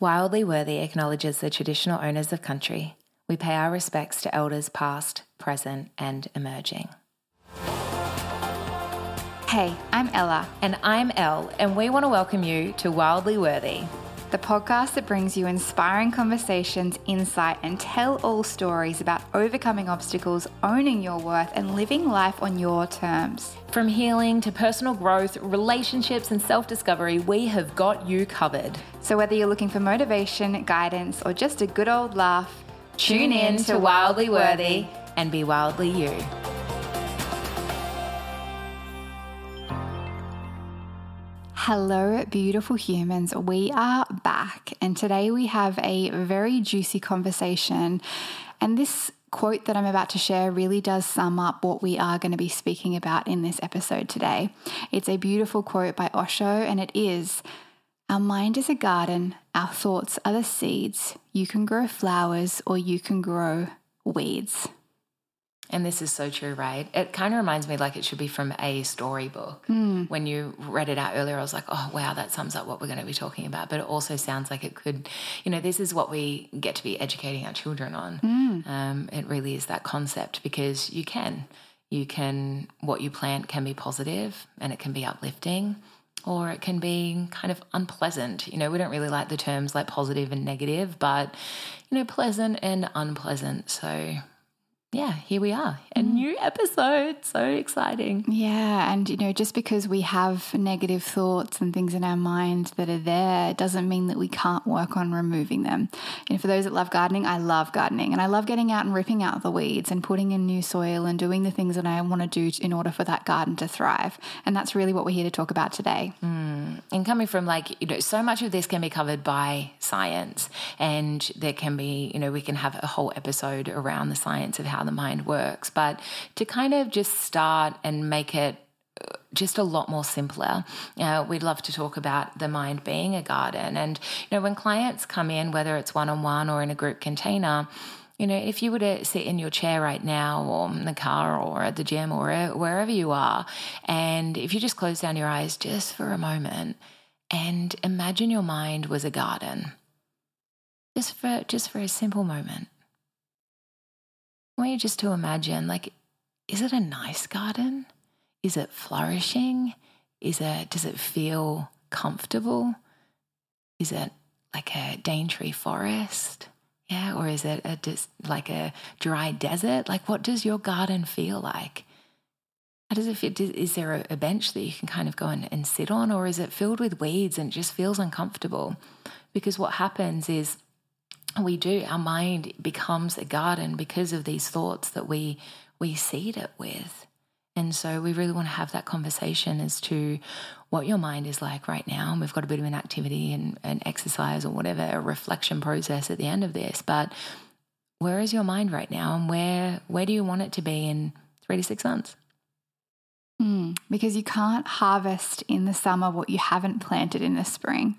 Wildly Worthy acknowledges the traditional owners of country. We pay our respects to elders past, present, and emerging. Hey, I'm Ella, And I'm Elle, and we want to welcome you to Wildly Worthy. The podcast that brings you inspiring conversations, insight, and tell all stories about overcoming obstacles, owning your worth, and living life on your terms. From healing to personal growth, relationships, and self discovery, we have got you covered. So, whether you're looking for motivation, guidance, or just a good old laugh, Tune in to Wildly Worthy and be wildly you. Hello, beautiful humans. We are back, and today we have a very juicy conversation. And this quote that I'm about to share really does sum up what we are going to be speaking about in this episode today. It's a beautiful quote by Osho, and it is Our mind is a garden, our thoughts are the seeds. You can grow flowers or you can grow weeds. And this is so true, right? It kind of reminds me like it should be from a storybook. When you read it out earlier, I was like, oh, wow, that sums up what we're going to be talking about. But it also sounds like it could, you know, this is what we get to be educating our children on. Um, it really is that concept because you can. You can, what you plant can be positive and it can be uplifting or it can be kind of unpleasant. You know, we don't really like the terms like positive and negative, but, you know, pleasant and unpleasant. So, yeah, here we are. A mm. new episode. So exciting. Yeah, and you know, just because we have negative thoughts and things in our mind that are there doesn't mean that we can't work on removing them. And for those that love gardening, I love gardening and I love getting out and ripping out the weeds and putting in new soil and doing the things that I want to do in order for that garden to thrive. And that's really what we're here to talk about today. Mm. And coming from like, you know, so much of this can be covered by science. And there can be, you know, we can have a whole episode around the science of how the mind works. But to kind of just start and make it uh, just a lot more simpler. Uh, we'd love to talk about the mind being a garden. And, you know, when clients come in, whether it's one on one or in a group container, you know, if you were to sit in your chair right now or in the car or at the gym or wherever you are, and if you just close down your eyes just for a moment and imagine your mind was a garden, just for, just for a simple moment. I want you just to imagine, like, is it a nice garden? Is it flourishing? Is it, does it feel comfortable? Is it like a Daintree forest? Yeah, or is it a just like a dry desert? Like, what does your garden feel like? How does it feel? Is there a, a bench that you can kind of go and, and sit on, or is it filled with weeds and just feels uncomfortable? Because what happens is we do our mind becomes a garden because of these thoughts that we we seed it with. And so we really want to have that conversation as to what your mind is like right now. And we've got a bit of an activity and an exercise or whatever, a reflection process at the end of this. But where is your mind right now and where where do you want it to be in three to six months? Mm, because you can't harvest in the summer what you haven't planted in the spring.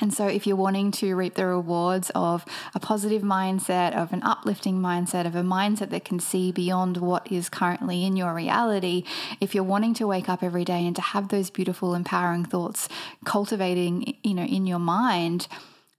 And so, if you're wanting to reap the rewards of a positive mindset, of an uplifting mindset, of a mindset that can see beyond what is currently in your reality, if you're wanting to wake up every day and to have those beautiful, empowering thoughts cultivating, you know, in your mind,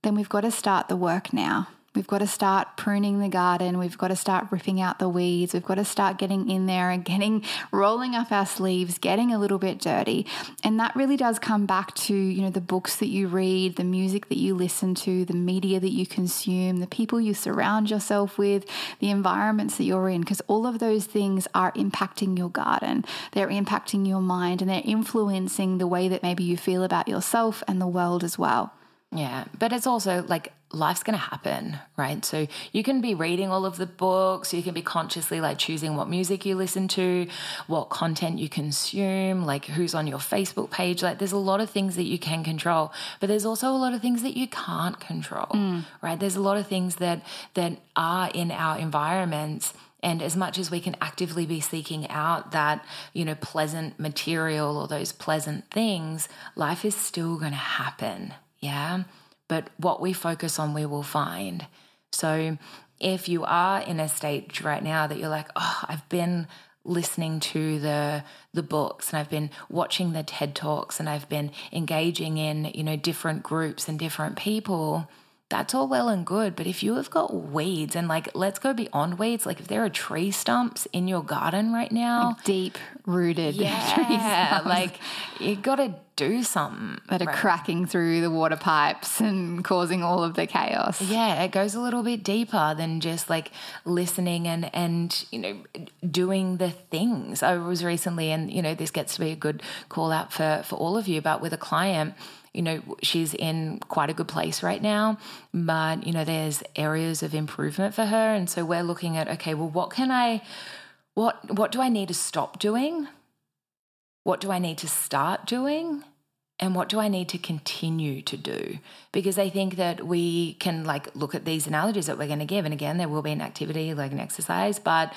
then we've got to start the work now. We've got to start pruning the garden. We've got to start ripping out the weeds. We've got to start getting in there and getting rolling up our sleeves, getting a little bit dirty. And that really does come back to, you know, the books that you read, the music that you listen to, the media that you consume, the people you surround yourself with, the environments that you're in, because all of those things are impacting your garden. They're impacting your mind and they're influencing the way that maybe you feel about yourself and the world as well. Yeah, but it's also like life's going to happen, right? So you can be reading all of the books, you can be consciously like choosing what music you listen to, what content you consume, like who's on your Facebook page. Like there's a lot of things that you can control, but there's also a lot of things that you can't control, mm. right? There's a lot of things that that are in our environments and as much as we can actively be seeking out that you know pleasant material or those pleasant things life is still going to happen yeah but what we focus on we will find. So if you are in a stage right now that you're like oh i've been listening to the the books and I've been watching the TED Talks and I've been engaging in, you know, different groups and different people, that's all well and good. But if you have got weeds and like, let's go beyond weeds, like if there are tree stumps in your garden right now, like deep rooted yeah, like you got to do something that are right? cracking through the water pipes and causing all of the chaos. Yeah, it goes a little bit deeper than just like listening and and you know doing the things. I was recently, and you know this gets to be a good call out for for all of you, but with a client you know, she's in quite a good place right now, but, you know, there's areas of improvement for her. And so we're looking at, okay, well, what can I, what, what do I need to stop doing? What do I need to start doing? and what do I need to continue to do? Because I think that we can like look at these analogies that we're going to give, and again, there will be an activity like an exercise, but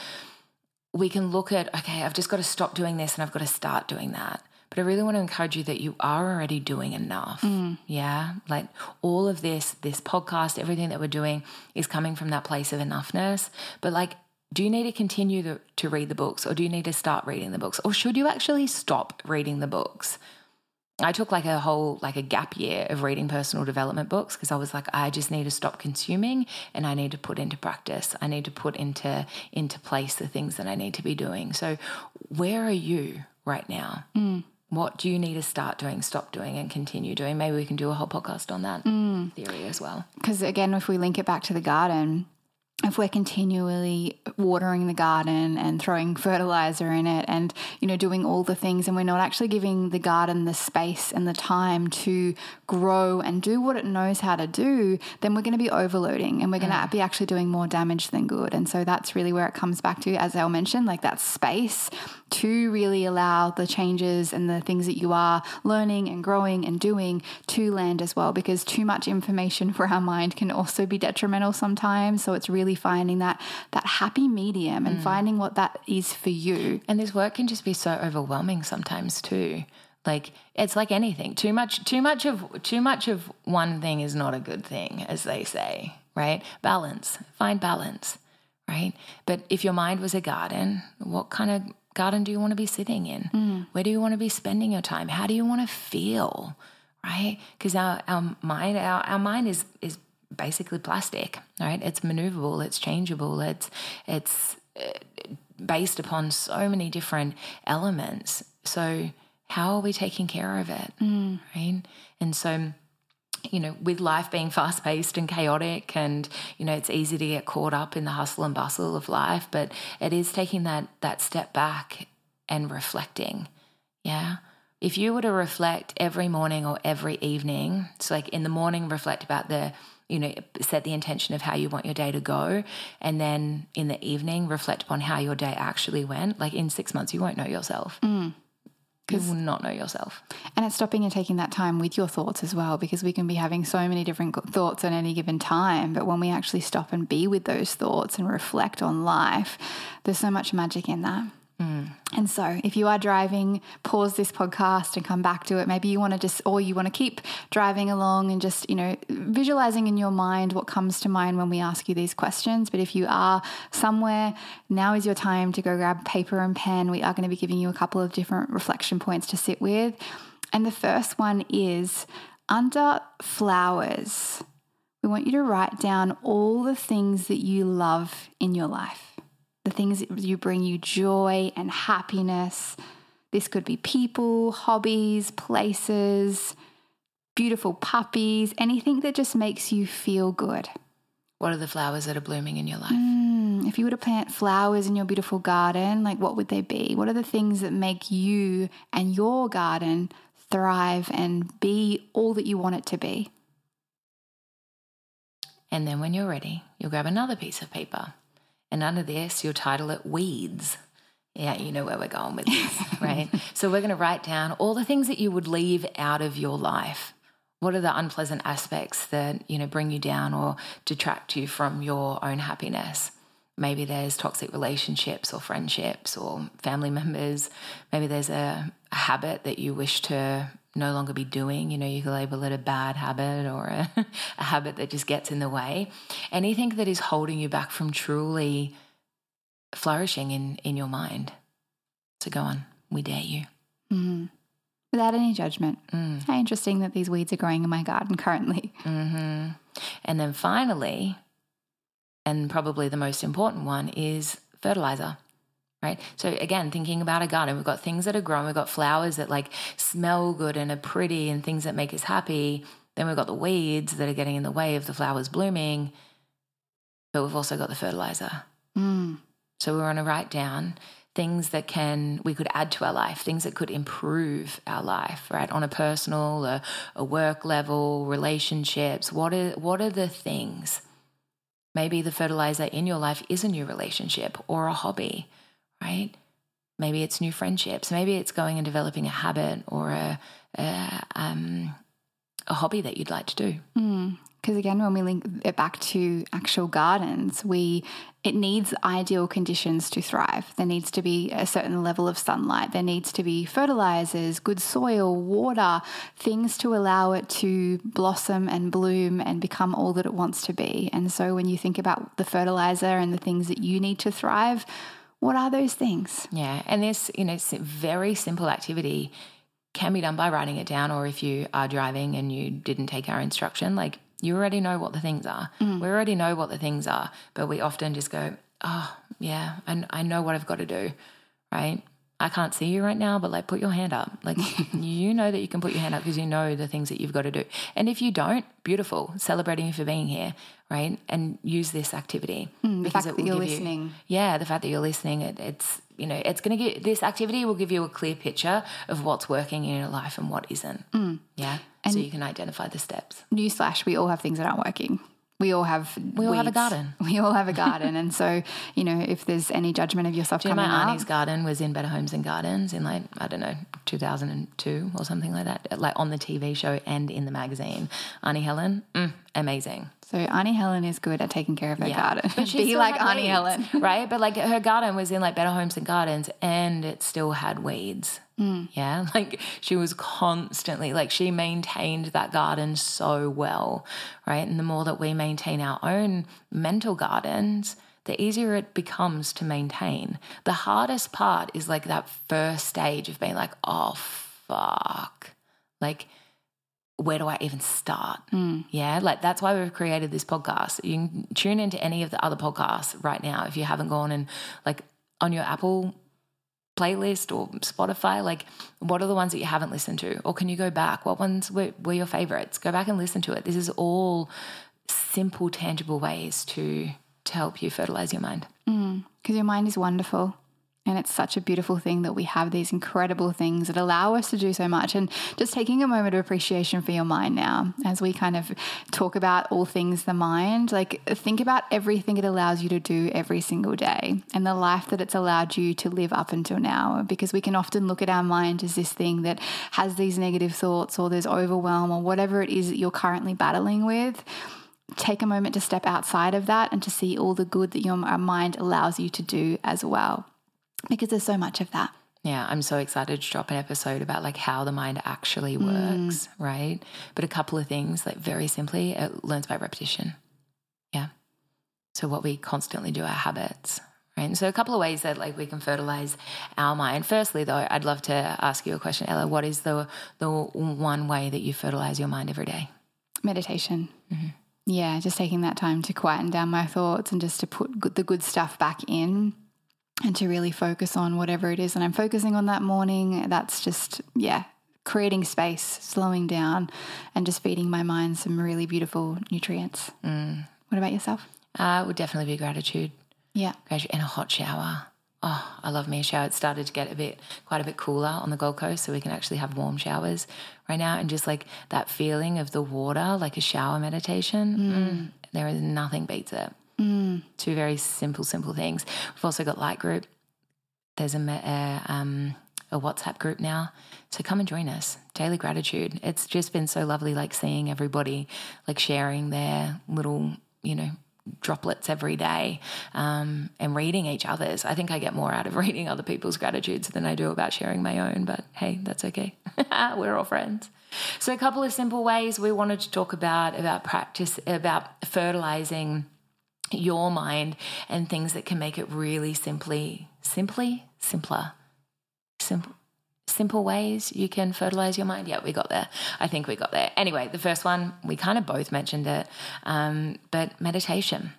we can look at okay, I've just got to stop doing this and I've got to start doing that. But I really want to encourage you that you are already doing enough. Mm. Yeah. Like all of this, this podcast, everything that we're doing is coming from that place of enoughness. But like, do you need to continue to, to read the books or do you need to start reading the books? Or should you actually stop reading the books? I took like a whole like a gap year of reading personal development books because I was like I just need to stop consuming and I need to put into practice. I need to put into into place the things that I need to be doing. So where are you right now? Mm. What do you need to start doing, stop doing, and continue doing? Maybe we can do a whole podcast on that mm. theory as well. Because again, if we link it back to the garden, if we're continually watering the garden and throwing fertilizer in it and you know doing all the things and we're not actually giving the garden the space and the time to grow and do what it knows how to do then we're going to be overloading and we're going to mm. be actually doing more damage than good and so that's really where it comes back to as Elle mentioned like that space to really allow the changes and the things that you are learning and growing and doing to land as well because too much information for our mind can also be detrimental sometimes so it's really really finding that that happy medium and mm. finding what that is for you. And this work can just be so overwhelming sometimes too. Like it's like anything. Too much too much of too much of one thing is not a good thing, as they say, right? Balance. Find balance, right? But if your mind was a garden, what kind of garden do you want to be sitting in? Mm. Where do you want to be spending your time? How do you want to feel? Right? Because our, our mind, our, our mind is is basically plastic, right? It's maneuverable, it's changeable, it's it's uh, based upon so many different elements. So how are we taking care of it, mm. right? And so you know, with life being fast paced and chaotic, and you know, it's easy to get caught up in the hustle and bustle of life, but it is taking that that step back and reflecting. Yeah. If you were to reflect every morning or every evening, so like in the morning, reflect about the you know, set the intention of how you want your day to go. And then in the evening, reflect upon how your day actually went. Like in six months, you won't know yourself. Mm. You will not know yourself. And it's stopping and taking that time with your thoughts as well, because we can be having so many different thoughts at any given time. But when we actually stop and be with those thoughts and reflect on life, there's so much magic in that. And so, if you are driving, pause this podcast and come back to it. Maybe you want to just, or you want to keep driving along and just, you know, visualizing in your mind what comes to mind when we ask you these questions. But if you are somewhere, now is your time to go grab paper and pen. We are going to be giving you a couple of different reflection points to sit with. And the first one is under flowers. We want you to write down all the things that you love in your life things that you bring you joy and happiness. This could be people, hobbies, places, beautiful puppies, anything that just makes you feel good. What are the flowers that are blooming in your life? Mm, if you were to plant flowers in your beautiful garden, like what would they be? What are the things that make you and your garden thrive and be all that you want it to be? And then when you're ready, you'll grab another piece of paper and under this, you'll title it Weeds. Yeah, you know where we're going with this, right? so we're going to write down all the things that you would leave out of your life. What are the unpleasant aspects that, you know, bring you down or detract you from your own happiness? Maybe there's toxic relationships or friendships or family members. Maybe there's a, a habit that you wish to no longer be doing. You know, you can label it a bad habit or a, a habit that just gets in the way. Anything that is holding you back from truly flourishing in, in your mind. So go on, we dare you. Mm. Without any judgment. Mm. How interesting that these weeds are growing in my garden currently. hmm And then finally, and probably the most important one is fertilizer. Right. So again, thinking about a garden, we've got things that are grown we've got flowers that like smell good and are pretty and things that make us happy. Then we've got the weeds that are getting in the way of the flowers blooming. But we've also got the fertilizer. Mm. So we want to write down things that can we could add to our life, things that could improve our life, right? On a personal, a, a work level, relationships. What are what are the things? Maybe the fertilizer in your life is a new relationship or a hobby, right? Maybe it's new friendships. Maybe it's going and developing a habit or a a, um, a hobby that you'd like to do. Because again, when we link it back to actual gardens, we it needs ideal conditions to thrive. There needs to be a certain level of sunlight. There needs to be fertilizers, good soil, water, things to allow it to blossom and bloom and become all that it wants to be. And so when you think about the fertilizer and the things that you need to thrive, what are those things? Yeah, and this, you know, very simple activity can be done by writing it down, or if you are driving and you didn't take our instruction, like you already know what the things are. Mm. We already know what the things are, but we often just go, oh, yeah, and I know what I've got to do, right? I can't see you right now, but like put your hand up. Like you know that you can put your hand up because you know the things that you've got to do. And if you don't, beautiful, celebrating you for being here, right? And use this activity. Hmm, the fact that you're listening. yeah, the fact that you're listening, it, it's you know, it's going to get this activity will give you a clear picture of what's working in your life and what isn't. Hmm. Yeah, And so you can identify the steps. Newsflash, we all have things that aren't working. We all have We all have a garden. We all have a garden. and so, you know, if there's any judgment of yourself Do you know coming my up, auntie's garden was in Better Homes and Gardens in like I don't know 2002 or something like that, like on the TV show and in the magazine. Auntie Helen, mm, amazing. So Auntie Helen is good at taking care of her garden. But she Be like Auntie weeds, Helen. right? But like her garden was in like Better Homes and Gardens, and it still had weeds. Hmm. Yeah, like she was constantly like she maintained that garden so well, right? And the more that we maintain our own mental gardens, the easier it becomes to maintain. The hardest part is like that first stage of being like, oh fuck, like where do I even start? Yeah, like that's why we've created this podcast. You can tune into any of the other podcasts right now if you haven't gone and like on your Apple playlist or Spotify, like what are the ones that you haven't listened to? Or can you go back? What ones were, were your favorites? Go back and listen to it. This is all simple, tangible ways to to help you fertilize your mind. Mm, because your mind is wonderful. And it's such a beautiful thing that we have these incredible things that allow us to do so much. And just taking a moment of appreciation for your mind now, as we kind of talk about all things the mind, like think about everything it allows you to do every single day and the life that it's allowed you to live up until now. Because we can often look at our mind as this thing that has these negative thoughts or there's overwhelm or whatever it is that you're currently battling with take a moment to step outside of that and to see all the good that your mind allows you to do as well because there's so much of that Yeah, I'm so excited to drop an episode about like how the mind actually mm. works, right? But a couple of things, like very simply, it learns by repetition. Yeah. So what we constantly do, our habits, right? And so a couple of ways that like we can fertilize our mind. Firstly, though, I'd love to ask you a question, Ella. What is the the one way that you fertilize your mind every day? meditation mm-hmm. yeah just taking that time to quieten down my thoughts and just to put good, the good stuff back in and to really focus on whatever it is and i'm focusing on that morning that's just yeah creating space slowing down and just feeding my mind some really beautiful nutrients what about yourself Uh, it would definitely be gratitude. yeah Gratitude and a hot shower. Oh, I love me a shower. It started to get a bit, quite a bit cooler on the Gold Coast, so we can actually have warm showers right now. And just like that feeling of the water, like a shower meditation, mm, there is nothing beats it. Two very simple, simple things. We've also got Light Group. There's a, a, um, a WhatsApp group now. So come and join us. Daily gratitude. It's just been so lovely, like seeing everybody like sharing their little, you know, droplets every day um, and reading each other's. I think I get more out of reading other people's gratitudes than I do about sharing my own, but hey, that's okay. We're all friends. So a couple of simple ways we wanted to talk about about practice about fertilizing your mind and things that can make it really simply simply simpler simple simple ways you can fertilize your mind. Yeah, we got there. I think we got there. Anyway, the first one, we kind of both mentioned it, um, but meditation,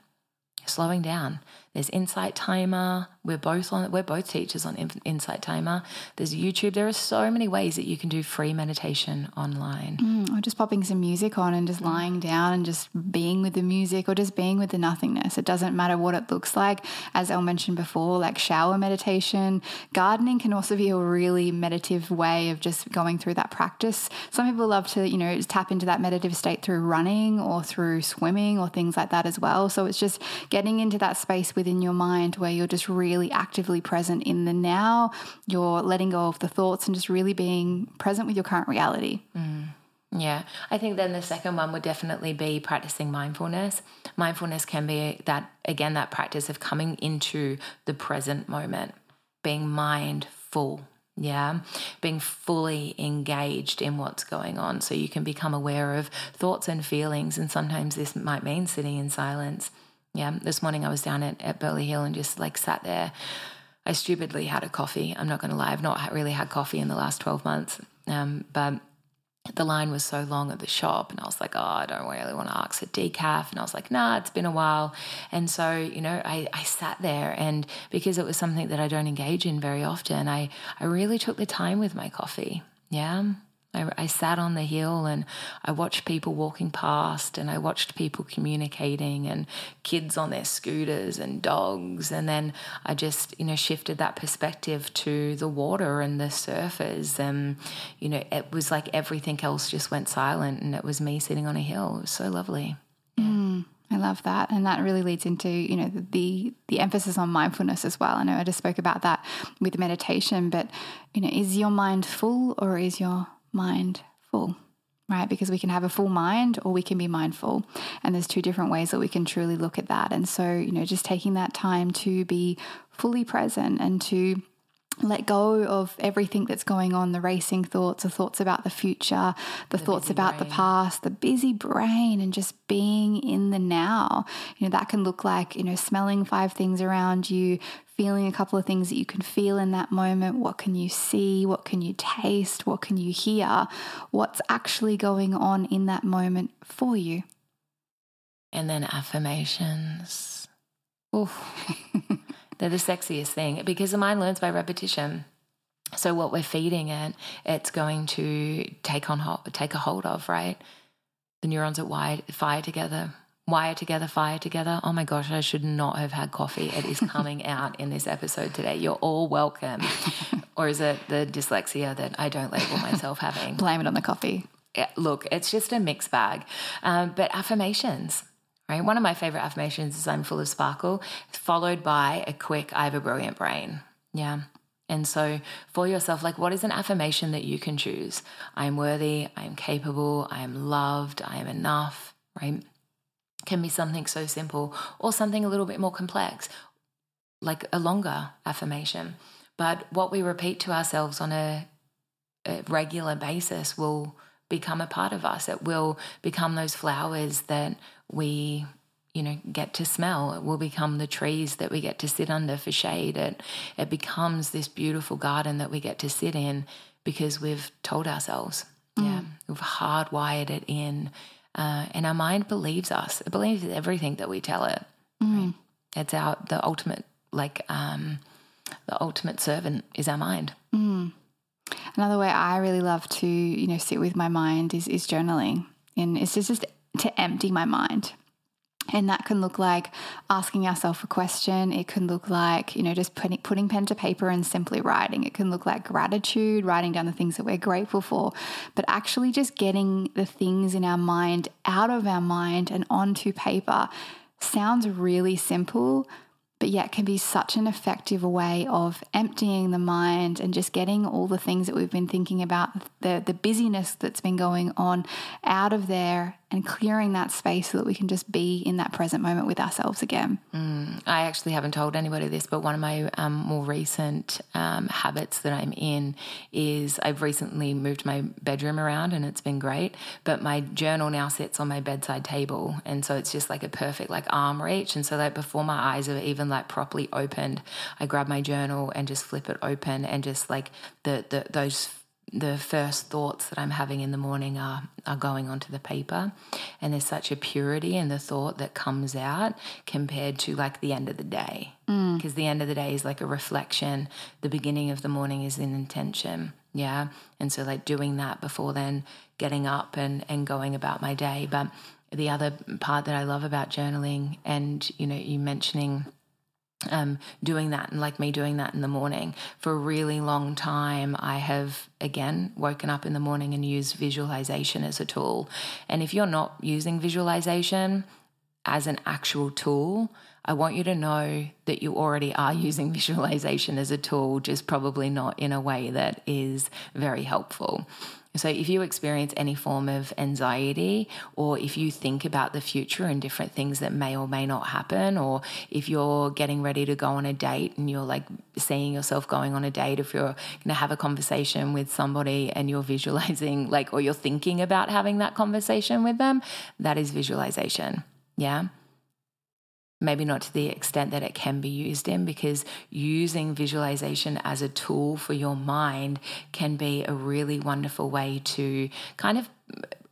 slowing down. There's Insight Timer. We're both on. We're both teachers on Insight Timer. There's YouTube. There are so many ways that you can do free meditation online. Mm, or just popping some music on and just lying down and just being with the music, or just being with the nothingness. It doesn't matter what it looks like. As Elle mentioned before, like shower meditation, gardening can also be a really meditative way of just going through that practice. Some people love to, you know, tap into that meditative state through running or through swimming or things like that as well. So it's just getting into that space within your mind where you're just really actively present in the now. You're letting go of the thoughts and just really being present with your current reality. Mm. Yeah, I think then the second one would definitely be practicing mindfulness. Mindfulness can be that, again, that practice of coming into the present moment, being mindful. Yeah, being fully engaged in what's going on so you can become aware of thoughts and feelings. And sometimes this might mean sitting in silence yeah, this morning I was down at, at Burleigh Hill and just like sat there. I stupidly had a coffee. I'm not going to lie. I've not really had coffee in the last 12 months. Um, but the line was so long at the shop and I was like, oh, I don't really want to ask for decaf. And I was like, nah, it's been a while. And so, you know, I, I sat there and because it was something that I don't engage in very often, I, I really took the time with my coffee. Yeah. I, I, sat on the hill and I watched people walking past and I watched people communicating and kids on their scooters and dogs. And then I just, you know, shifted that perspective to the water and the surfers. And, you know, it was like everything else just went silent and it was me sitting on a hill. It was so lovely. Mm. I love that, and that really leads into you know the the emphasis on mindfulness as well. I know I just spoke about that with meditation, but you know, is your mind full or is your mind full, right? Because we can have a full mind or we can be mindful. And there's two different ways that we can truly look at that. And so, you know, just taking that time to be fully present and to let go of everything that's going on the racing thoughts, the thoughts about the future, the, the thoughts about brain. the past, the busy brain, and just being in the now. You know, that can look like, you know, smelling five things around you, feeling a couple of things that you can feel in that moment. What can you see? What can you taste? What can you hear? What's actually going on in that moment for you? And then affirmations. Oof. They're the sexiest thing because the mind learns by repetition. So what we're feeding it, it's going to take on hold, take a hold of, right? The neurons that wire, fire together wire together, fire together. Oh my gosh, I should not have had coffee. It is coming out in this episode today. You're all welcome. or is it the dyslexia that I don't label myself having? Blame it on the coffee. Yeah, look, it's just a mixed bag. Um, but affirmations, right? One of my favorite affirmations is I'm full of sparkle, followed by a quick I have a brilliant brain. Yeah. And so, for yourself, like, what is an affirmation that you can choose? I am worthy, I am capable, I am loved, I am enough, right? can be something so simple or something a little bit more complex, like a longer affirmation. But what we repeat to ourselves on a, a regular basis will become a part of us. It will become those flowers that we you know get to smell it will become the trees that we get to sit under for shade it it becomes this beautiful garden that we get to sit in because we've told ourselves mm. yeah we've hardwired it in uh, and our mind believes us. It believes everything that we tell it. Mm. Right? It's our the ultimate like um, the ultimate servant is our mind. Mm. Another way I really love to you know sit with my mind is is journaling, and it's just, just to empty my mind. And that can look like asking ourselves a question. It can look like, you know, just putting, putting pen to paper and simply writing. It can look like gratitude, writing down the things that we're grateful for, but actually just getting the things in our mind out of our mind and onto paper sounds really simple, but yet can be such an effective way of emptying the mind and just getting all the things that we've been thinking about, the, the busyness that's been going on out of there and clearing that space so that we can just be in that present moment with ourselves again. Mm, I actually haven't told anybody this, but one of my um, more recent um, habits that I'm in is I've recently moved my bedroom around and it's been great. But my journal now sits on my bedside table, and so it's just like a perfect like arm reach. And so like before my eyes are even like properly opened, I grab my journal and just flip it open, and just like the, the those the first thoughts that I'm having in the morning are are going onto the paper. And there's such a purity in the thought that comes out compared to like the end of the day. Because mm. the end of the day is like a reflection. The beginning of the morning is an intention. Yeah? And so like doing that before then getting up and and going about my day. But the other part that I love about journaling and you know you mentioning um, doing that and like me doing that in the morning. For a really long time i have again woken up in the morning and used visualization as a tool. And if you're not using visualization as an actual tool i want you to know that you already are using visualization as a tool just probably not in a way that is very helpful so, if you experience any form of anxiety, or if you think about the future and different things that may or may not happen, or if you're getting ready to go on a date and you're like seeing yourself going on a date, if you're going to have a conversation with somebody and you're visualizing, like, or you're thinking about having that conversation with them, that is visualization. Yeah maybe not to the extent that it can be used in, because using visualization as a tool for your mind can be a really wonderful way to kind of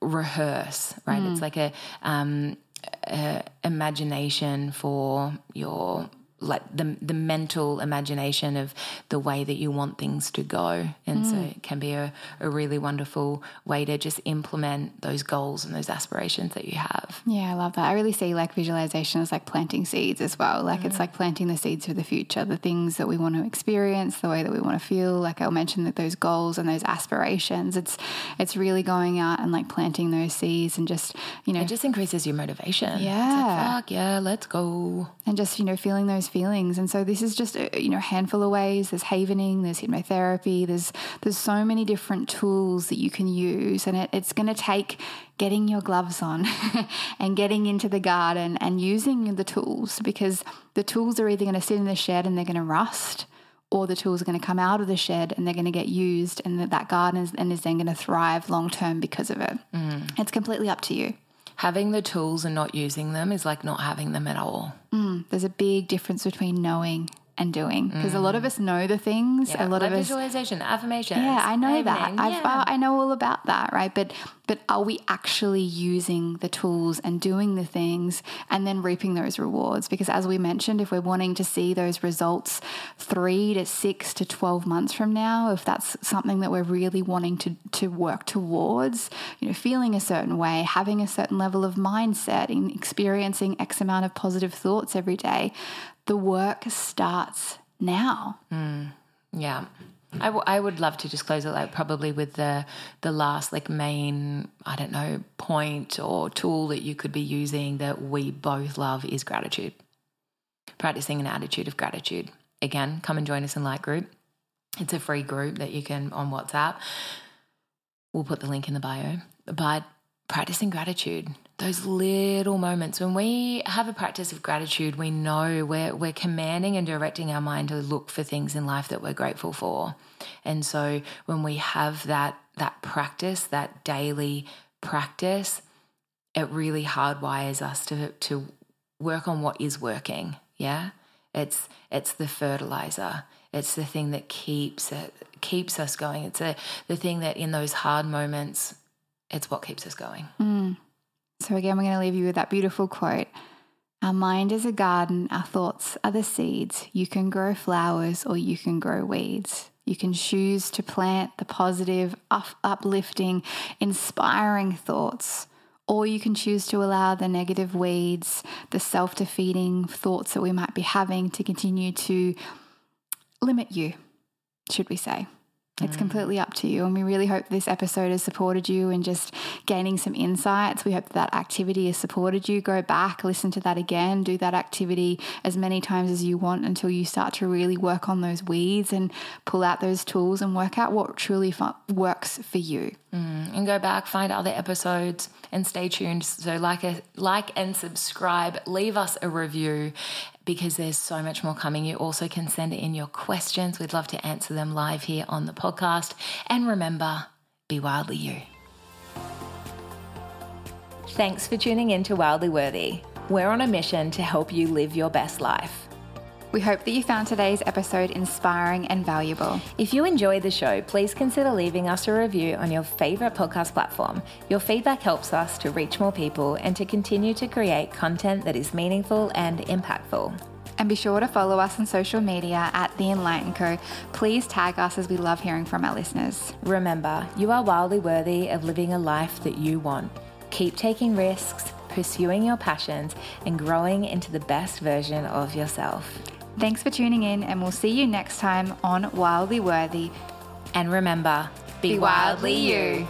rehearse, right? Mm. It's like a, um, a imagination for your like the the mental imagination of the way that you want things to go. And mm. so it can be a, a really wonderful way to just implement those goals and those aspirations that you have. Yeah i love that. I really see like visualization as like planting seeds as well. Like mm. it's like planting the seeds for the future the things that we want to experience the way that we want to feel. Like i'll mention that those goals and those aspirations it's it's really going out and like planting those seeds and just you know it just increases your motivation. Yeah. Like, yeah let's go. And just you know feeling those those feelings. And so this is just a you know a handful of ways. There's havening, there's hypnotherapy, there's there's so many different tools that you can use, and it, it's going to take getting your gloves on and getting into the garden and using the tools because the tools are either going to sit in the shed and they're going to rust or the tools are going to come out of the shed and they're going to get used and that, that garden is, and is then going to thrive long term because of it. Mm. It's completely up to you having the tools and not using them is like not having them at all. Mm, there's a big difference between knowing and doing because mm. a lot of mm. us know the things yeah, a lot like of us visualization affirmation yeah i know that I've, uh, i know all about that right but but are we actually using the tools and doing the things and then reaping those rewards because as we mentioned if we're wanting to see those results 3 to 6 to 12 months from now if that's something that we're really wanting to to work towards you know feeling a certain way having a certain level of mindset in experiencing x amount of positive thoughts every day the work starts now. Mm, yeah. I, w- I would love to just close it like probably with the the last like main I don't know point or tool that you could be using that we both love is gratitude. Practicing an attitude of gratitude. Again, come and join us in Light Group. It's a free group that you can on WhatsApp. We'll put the link in the bio. But practicing gratitude. Those little moments when we have a practice of gratitude we know we're, we're commanding and directing our mind to look for things in life that we're grateful for. And so when we have that that practice that daily practice it really hardwires us to to work on what is working yeah? It's it's the fertilizer. It's the thing that keeps it keeps us going. It's a, the thing that in those hard moments it's what keeps us going mm. So, again, we're going to leave you with that beautiful quote Our mind is a garden, our thoughts are the seeds. You can grow flowers or you can grow weeds. You can choose to plant the positive, uplifting, inspiring thoughts, or you can choose to allow the negative weeds, the self defeating thoughts that we might be having to continue to limit you, should we say. It's completely up to you. And we really hope this episode has supported you in just gaining some insights. We hope that, that activity has supported you. Go back, listen to that again, do that activity as many times as you want until you start to really work on those weeds and pull out those tools and work out what truly fu- works for you. Mm, and go back, find other episodes, and stay tuned. So, like, a, like and subscribe. Leave us a review because there's so much more coming. You also can send in your questions. We'd love to answer them live here on the podcast. And remember, be wildly you. Thanks for tuning in to Wildly Worthy. We're on a mission to help you live your best life. We hope that you found today's episode inspiring and valuable. If you enjoyed the show, please consider leaving us a review on your favorite podcast platform. Your feedback helps us to reach more people and to continue to create content that is meaningful and impactful. And be sure to follow us on social media at The Enlighten Co. Please tag us as we love hearing from our listeners. Remember, you are wildly worthy of living a life that you want. Keep taking risks, pursuing your passions, and growing into the best version of yourself. Thanks for tuning in, and we'll see you next time on Wildly Worthy. And remember, be, Be wildly you.